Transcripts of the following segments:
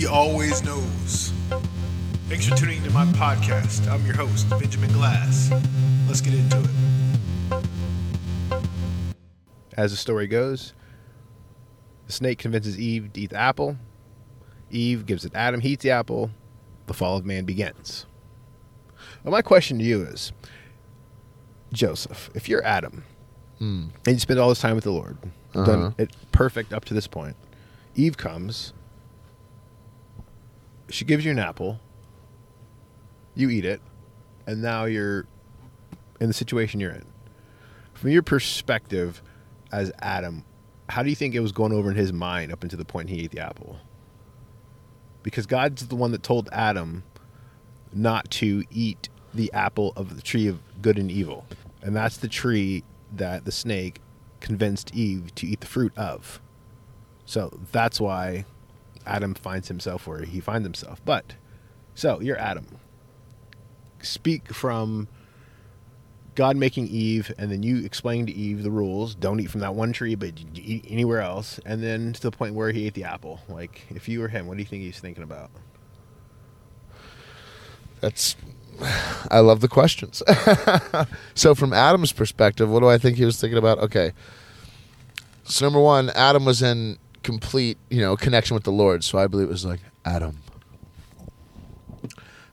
He always knows. Thanks for tuning into my podcast. I'm your host, Benjamin Glass. Let's get into it. As the story goes, the snake convinces Eve to eat the apple. Eve gives it Adam, he eats the apple. The fall of man begins. Well, my question to you is Joseph, if you're Adam and you spend all this time with the Lord, Uh-huh. done it perfect up to this point, Eve comes, she gives you an apple, you eat it, and now you're in the situation you're in. From your perspective as Adam, how do you think it was going over in his mind up until the point he ate the apple? Because God's the one that told Adam not to eat the apple of the tree of good and evil. And that's the tree that the snake convinced Eve to eat the fruit of. So that's why Adam finds himself where he finds himself. But so you're Adam. Speak from God making Eve, and then you explain to Eve the rules. Don't eat from that one tree, but eat anywhere else. And then to the point where he ate the apple. Like, if you were him, what do you think he's thinking about? That's. I love the questions. so, from Adam's perspective, what do I think he was thinking about? Okay. So, number one, Adam was in complete, you know, connection with the Lord. So, I believe it was like, Adam,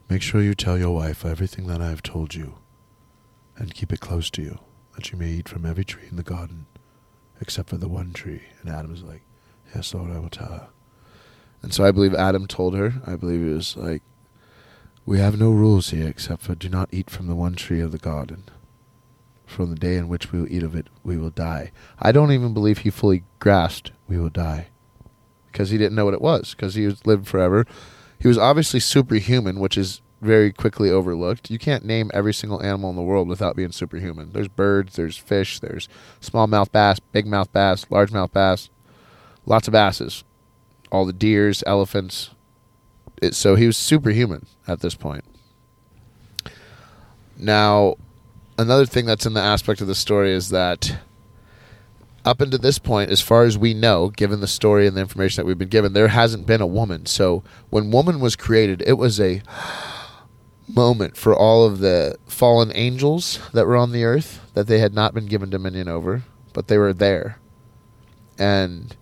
make sure you tell your wife everything that I have told you and keep it close to you, that you may eat from every tree in the garden except for the one tree. And Adam was like, Yes, Lord, I will tell her. And so I believe Adam told her. I believe it was like, we have no rules here except for do not eat from the one tree of the garden. From the day in which we will eat of it, we will die. I don't even believe he fully grasped we will die. Because he didn't know what it was, because he was lived forever. He was obviously superhuman, which is very quickly overlooked. You can't name every single animal in the world without being superhuman. There's birds, there's fish, there's smallmouth bass, big mouth bass, largemouth bass, lots of asses. All the deers, elephants, it, so he was superhuman at this point. Now, another thing that's in the aspect of the story is that up until this point, as far as we know, given the story and the information that we've been given, there hasn't been a woman. So when woman was created, it was a moment for all of the fallen angels that were on the earth that they had not been given dominion over, but they were there. And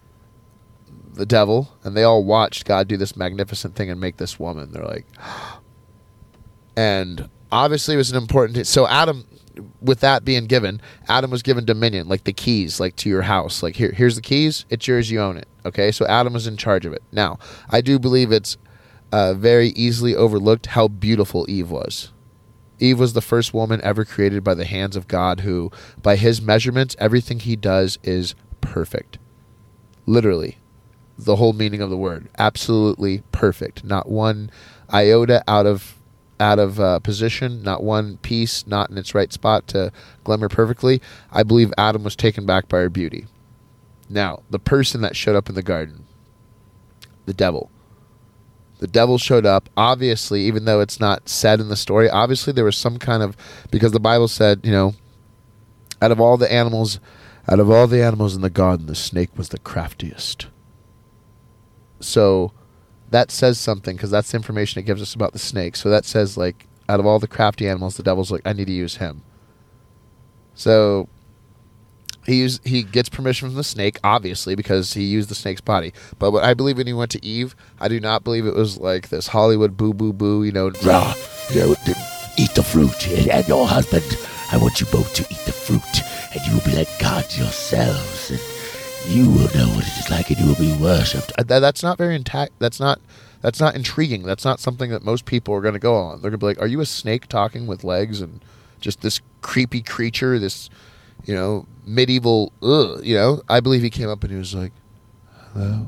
the devil, and they all watched God do this magnificent thing and make this woman. They're like, and obviously it was an important. So Adam, with that being given, Adam was given dominion, like the keys, like to your house. Like here, here's the keys. It's yours. You own it. Okay. So Adam was in charge of it. Now, I do believe it's uh, very easily overlooked how beautiful Eve was. Eve was the first woman ever created by the hands of God, who, by his measurements, everything he does is perfect. Literally, the whole meaning of the word. Absolutely perfect. Not one iota out of out of uh, position. Not one piece not in its right spot to glimmer perfectly. I believe Adam was taken back by her beauty. Now, the person that showed up in the garden, the devil. The devil showed up. Obviously, even though it's not said in the story, obviously there was some kind of because the Bible said, you know, out of all the animals, out of all the animals in the garden, the snake was the craftiest. So that says something because that's the information it gives us about the snake. So that says like out of all the crafty animals, the devil's like, I need to use him. So he used, he gets permission from the snake, obviously, because he used the snake's body. But what I believe when he went to Eve, I do not believe it was like this Hollywood boo boo boo, you know. Raw, you know, eat the fruit. And, your husband, I want you both to eat the fruit. And you will be like gods yourselves. You will know what it is like and you will be worshipped. Uh, that's not very intact. That's not that's not intriguing. That's not something that most people are going to go on. They're going to be like, "Are you a snake talking with legs and just this creepy creature? This, you know, medieval? Ugh, you know." I believe he came up and he was like, "Hello,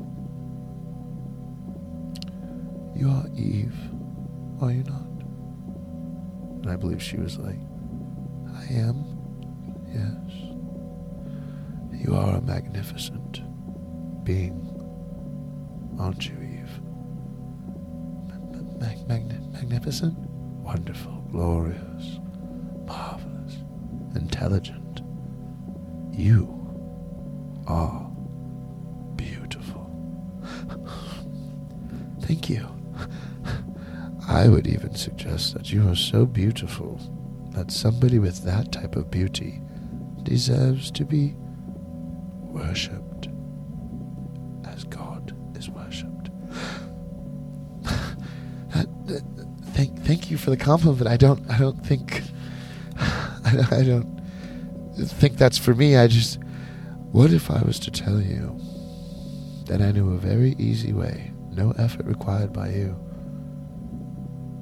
you are Eve, are you not?" And I believe she was like, "I am. Yes. You are a magnificent being, aren't you, Eve? Mag- magni- magnificent? Wonderful, glorious, marvelous, intelligent. You are beautiful. Thank you. I would even suggest that you are so beautiful that somebody with that type of beauty deserves to be worshipped as God is worshipped. Thank, thank you for the compliment. I don't, I don't think, I don't think that's for me. I just, what if I was to tell you that I knew a very easy way, no effort required by you,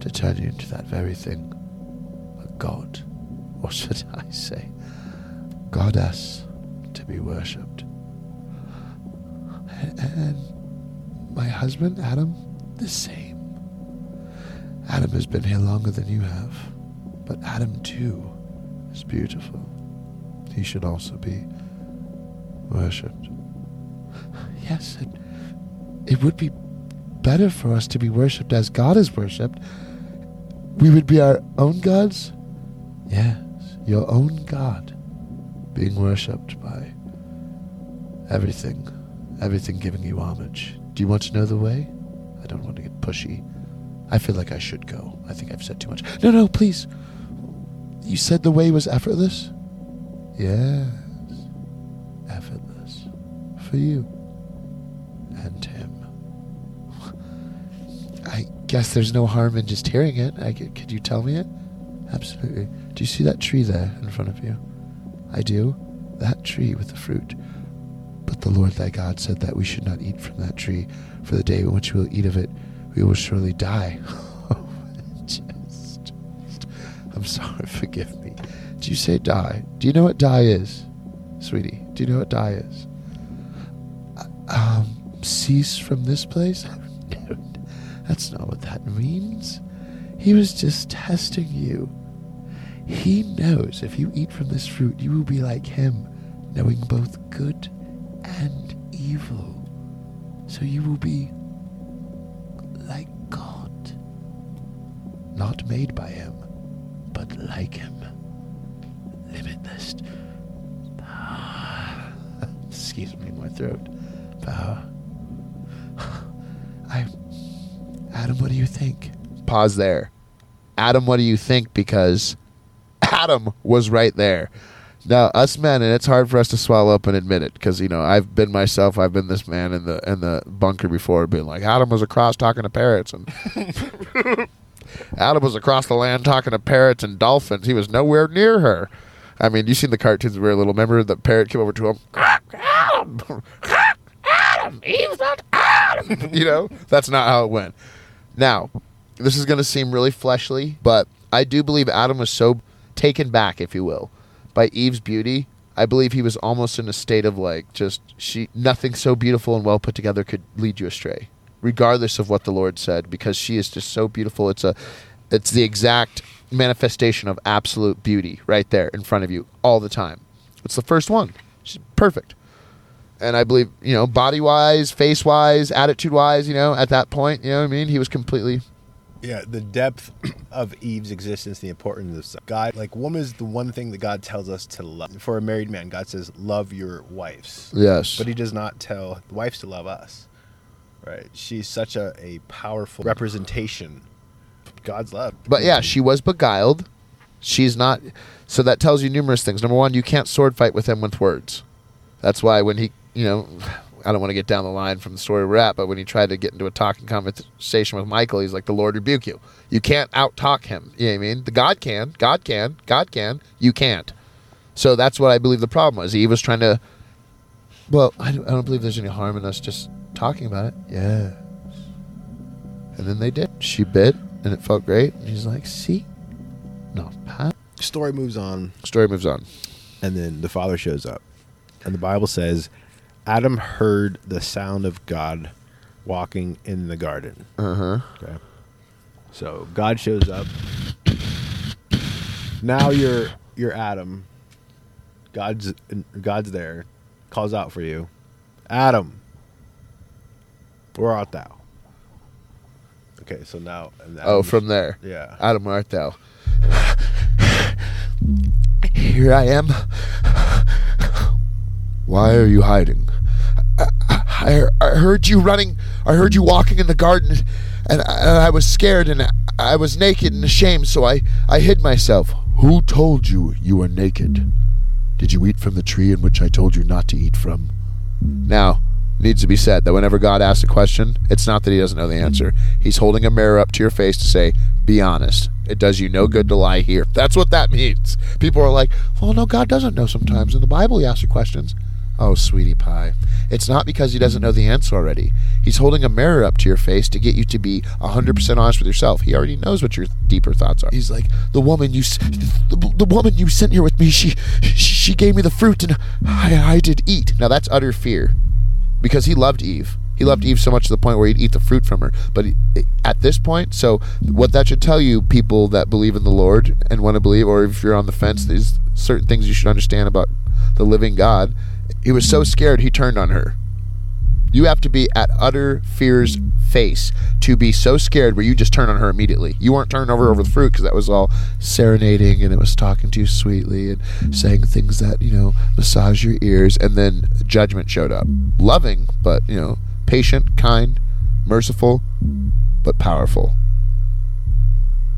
to turn you into that very thing, a god, or should I say, goddess, to be worshipped. And, my husband, Adam, the same. Adam has been here longer than you have, but Adam too is beautiful. He should also be worshipped. Yes, it, it would be better for us to be worshipped as God is worshipped. We would be our own gods? Yes, your own God being worshipped by everything, everything giving you homage. Do you want to know the way? I don't want to get pushy. I feel like I should go. I think I've said too much. No, no, please. You said the way was effortless? Yes, effortless. For you and him. I guess there's no harm in just hearing it. I could, could you tell me it? Absolutely. Do you see that tree there in front of you? I do. That tree with the fruit. The Lord thy God said that we should not eat from that tree, for the day in which we will eat of it, we will surely die. just, I'm sorry, forgive me. Do you say die? Do you know what die is, sweetie? Do you know what die is? Uh, Um, cease from this place? that's not what that means. He was just testing you. He knows if you eat from this fruit, you will be like him, knowing both good evil. So you will be like God. Not made by him, but like him. Limitless power. Excuse me, my throat. Power. I. Adam, what do you think? Pause there. Adam, what do you think? Because Adam was right there. Now, us men, and it's hard for us to swallow up and admit it, because you know I've been myself. I've been this man in the in the bunker before, being like Adam was across talking to parrots, and Adam was across the land talking to parrots and dolphins. He was nowhere near her. I mean, you seen the cartoons where a little member the parrot came over to him. Adam, Adam, Eve's not Adam. you know, that's not how it went. Now, this is going to seem really fleshly, but I do believe Adam was so taken back, if you will, by Eve's beauty. I believe he was almost in a state of like just she nothing so beautiful and well put together could lead you astray, regardless of what the Lord said, because she is just so beautiful. It's a it's the exact manifestation of absolute beauty right there in front of you all the time. It's the first one. She's perfect. And I believe, you know, body wise, face wise, attitude wise, you know, at that point, you know what I mean? He was completely Yeah, the depth of Eve's existence, the importance of God. Like, woman is the one thing that God tells us to love. For a married man, God says, love your wives. Yes. But he does not tell the wives to love us. Right? She's such a, a powerful representation of God's love. But yeah, she was beguiled. She's not. So that tells you numerous things. Number one, you can't sword fight with him with words. That's why when he, you know, I don't want to get down the line from the story we're at, but when he tried to get into a talking conversation with Michael, he's like, "The Lord rebuke you. You can't out talk him." You know what I mean? The God can, God can, God can. You can't. So that's what I believe the problem was. Eve was trying to. Well, I don't, I don't believe there's any harm in us just talking about it. Yes. And then they did. She bit, and it felt great. And he's like, "See, no, Pat." Story moves on, Story moves on. and then the father shows up. And the Bible says, Adam heard the sound of God walking in the garden. Uh huh. Okay. So God shows up. Now you're you're Adam. God's God's there. Calls out for you. Adam. Where art thou? Okay, so now and Oh, from there. yeah. Adam, where art thou? Here I am. Why are you hiding? I, I heard you running. I heard you walking in the garden, and I, and I was scared and I was naked and ashamed, so I, I hid myself. Who told you you were naked? Did you eat from the tree in which I told you not to eat from? Now, needs to be said that whenever God asks a question, it's not that he doesn't know the answer. He's holding a mirror up to your face to say, be honest. It does you no good to lie here. That's what that means. People are like, well, no, God doesn't know sometimes. In the Bible, he asks you questions. Oh, sweetie pie. It's not because he doesn't know the answer already. He's holding a mirror up to your face to get you to be 100% honest with yourself. He already knows what your deeper thoughts are. He's like, the woman you, the, the woman you sent here with me. She, she, gave me the fruit, and I, I did eat. Now that's utter fear, because he loved Eve. He loved Eve so much to the point where he'd eat the fruit from her. But he, at this point, so what that should tell you, people that believe in the Lord and want to believe, or if you're on the fence, there's certain things you should understand about the living God. He was so scared he turned on her. You have to be at utter fear's face to be so scared where you just turn on her immediately. You weren't turned over over the fruit because that was all serenading and it was talking to you sweetly and saying things that you know massage your ears. And then judgment showed up, loving but you know patient, kind, merciful, but powerful.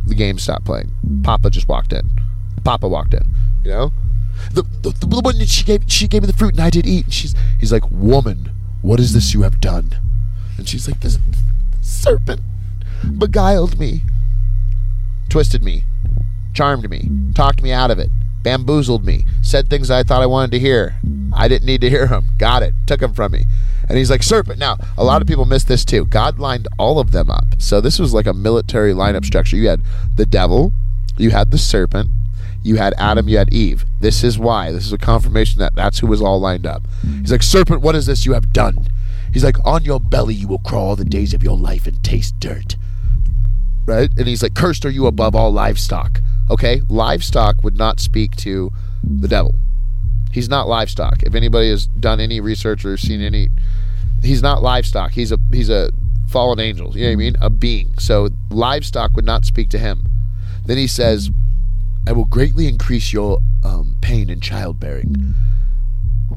The game stopped playing. Papa just walked in. Papa walked in. You know, The, the, the woman she gave she gave me the fruit, and I did eat. And she's he's like, woman, what is this you have done? And she's like, this serpent beguiled me. twisted me, charmed me, talked me out of it, bamboozled me, said things I thought I wanted to hear. I didn't need to hear them. Got it. Took them from me. And he's like, serpent. Now, a lot of people miss this too. God lined all of them up. So this was like a military lineup structure. You had the devil, you had the serpent, you had Adam, you had Eve. This is why. This is a confirmation that that's who was all lined up. He's like, serpent, what is this you have done? He's like, on your belly you will crawl the days of your life and taste dirt. right? And he's like, Cursed are you above all livestock. Okay? Livestock would not speak to the devil. He's not livestock. If anybody has done any research or seen any he's not livestock. He's a he's a fallen angel. You know what I mean? A being. So livestock would not speak to him. Then he says, I will greatly increase your um, pain in childbearing.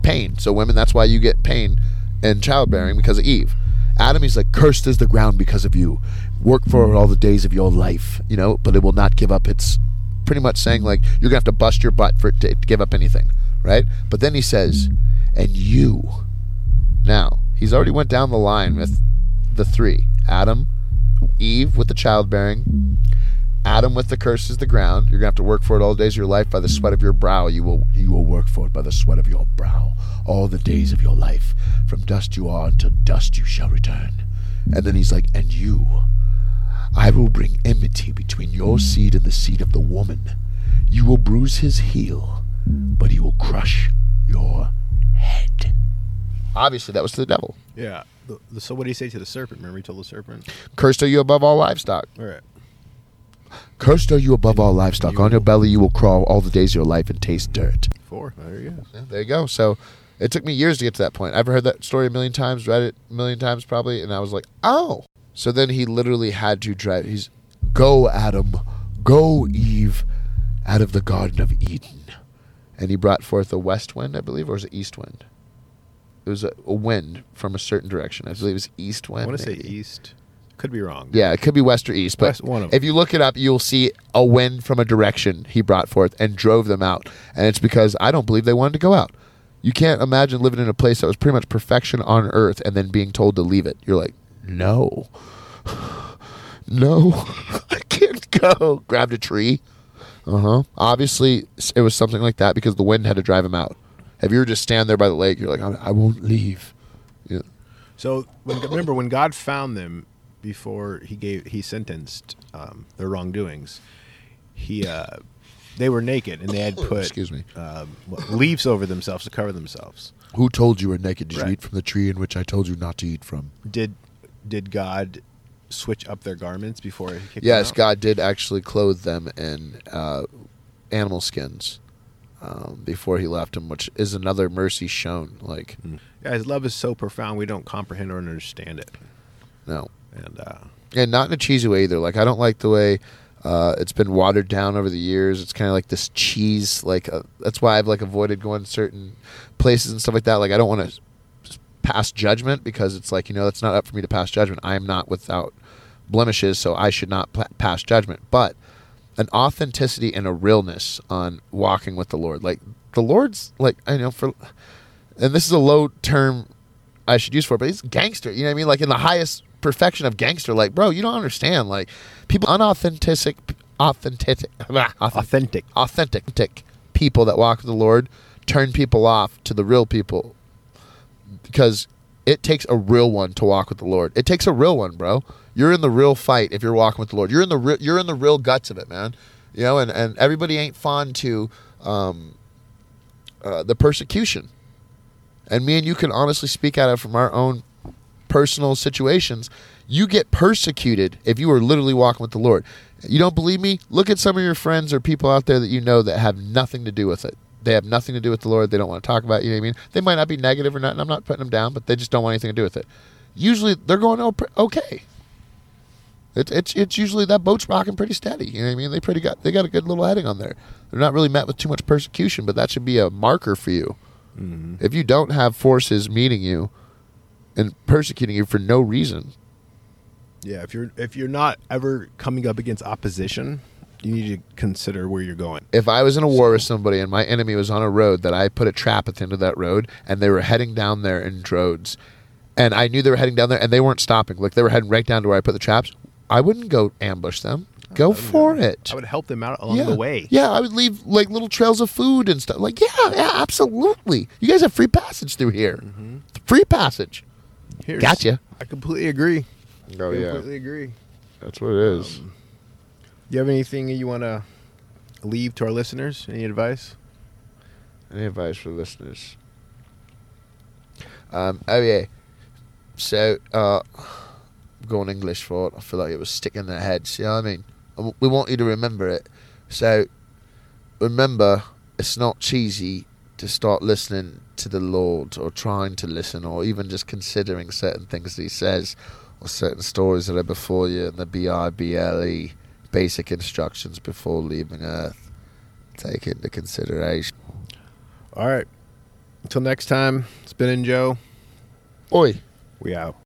pain. So women, that's why you get pain in childbearing because of Eve. Adam, he's like, cursed is the ground because of you. Work for it all the days of your life, you know, but it will not give up its. Pretty much saying like you're gonna have to bust your butt for it to, to give up anything, right? But then he says, And you, Now, he's already went down the line with the three. Adam, Eve with the childbearing, Adam with the curse is the ground. You're gonna have to work for it all the days of your life by the sweat of your brow. You will you will work for it by the sweat of your brow all the days of your life. From dust you are, until dust you shall return. And then he's like, And you, I will bring enmity between your seed and the seed of the woman. You will bruise his heel, but he will crush your head. obviously that was to the devil. Yeah. So what did he say to the serpent? Remember he told the serpent? Cursed are you above all livestock. All right. Cursed are you above all livestock. On your belly you will crawl all the days of your life and taste dirt. Four. There you go. Yeah, there you go. So it took me years to get to that point. I've heard that story a million times, read it a million times probably, and I was like, oh. So then he literally had to drive. He's Go, Adam. Go, Eve, out of the Garden of Eden. and he brought forth a west wind, I believe, or was it east wind? It was a, a wind from a certain direction. I believe it was east wind. I want to say maybe. east. Could be wrong. Yeah, it could be west or east, but West- one of if you look it up, you'll see a wind from a direction he brought forth and drove them out. And it's because I don't believe they wanted to go out. You can't imagine living in a place that was pretty much perfection on earth and then being told to leave it. You're like, no, no, I can't go. Grabbed a tree. Uh huh. Obviously, it was something like that because the wind had to drive him out. If you were just stand there by the lake, you're like, I, I won't leave. Yeah. So when, remember when God found them before he gave he sentenced um, their wrongdoings, he uh, they were naked and they had put Excuse me. um, leaves over themselves to cover themselves. Who told you were naked? Did Right. you eat from the tree in which I told you not to eat from? Did did God switch up their garments before he kicked Yes, them out? God did actually clothe them in uh, animal skins um, before He left them, which is another mercy shown. Like, Yeah, his love is so profound we don't comprehend or understand it. No, And uh, and not in a cheesy way either. Like, I don't like the way uh, it's been watered down over the years. It's kind of like this cheese. Like, uh, that's why I've like avoided going to certain places and stuff like that. Like, I don't want to pass judgment because it's like you know it's not up for me to pass judgment. I am not without blemishes, so I should not pa- pass judgment. But an authenticity and a realness on walking with the Lord. Like the Lord's like I know for and this is a low term I should use for it, but he's gangster. You know what I mean? Like in the highest perfection of gangster. Like, bro, you don't understand. Like people unauthentic authentic authentic Authentic. authentic people that walk with the Lord turn people off to the real people because it takes a real one to walk with the Lord. It takes a real one, bro. You're in the real fight if you're walking with the Lord. You're in the re- you're in the real guts of it, man. You know, and and everybody ain't fond to um, uh, the persecution. And me and you can honestly speak out of from our own personal situations. You get persecuted if you are literally walking with the Lord. You don't believe me? Look at some of your friends or people out there that you know that have nothing to do with it. They have nothing to do with the Lord. They don't want to talk about it, you know what I mean? They might not be negative or not, and I'm not putting them down, but they just don't want anything to do with it. Usually they're going oh, okay. It's it's it's usually that boat's rocking pretty steady. You know what I mean? They pretty got they got a good little heading on there. They're not really met with too much persecution, but that should be a marker for you. Mm-hmm. If you don't have forces meeting you and persecuting you for no reason, Yeah, if you're if you're not ever coming up against opposition, you need to consider where you're going. if I was in a war with somebody and my enemy was on a road that I put a trap at the end of that road and they were heading down there in droves and I knew they were heading down there and they weren't stopping, like they were heading right down to where I put the traps, I wouldn't go ambush them. Go for it. I would help them out along yeah. the way. Yeah, I would leave like little trails of food and stuff. Like, yeah, yeah, absolutely. You guys have free passage through here. Mm-hmm. Free passage. Here's- Gotcha. I completely agree. Oh completely agree. that's what it is. Do you have anything you want to leave to our listeners? Any advice? Any advice for listeners? Um, oh yeah. So, uh, going English for it. I feel like it was sticking in their heads. You know what I mean? We want you to remember it. So, remember, it's not cheesy to start listening to the Lord or trying to listen or even just considering certain things that He says or certain stories that are before you in the B I B L E basic instructions before leaving Earth. Take into consideration. All right. Until next time, it's Ben and Joe. Oi. We out.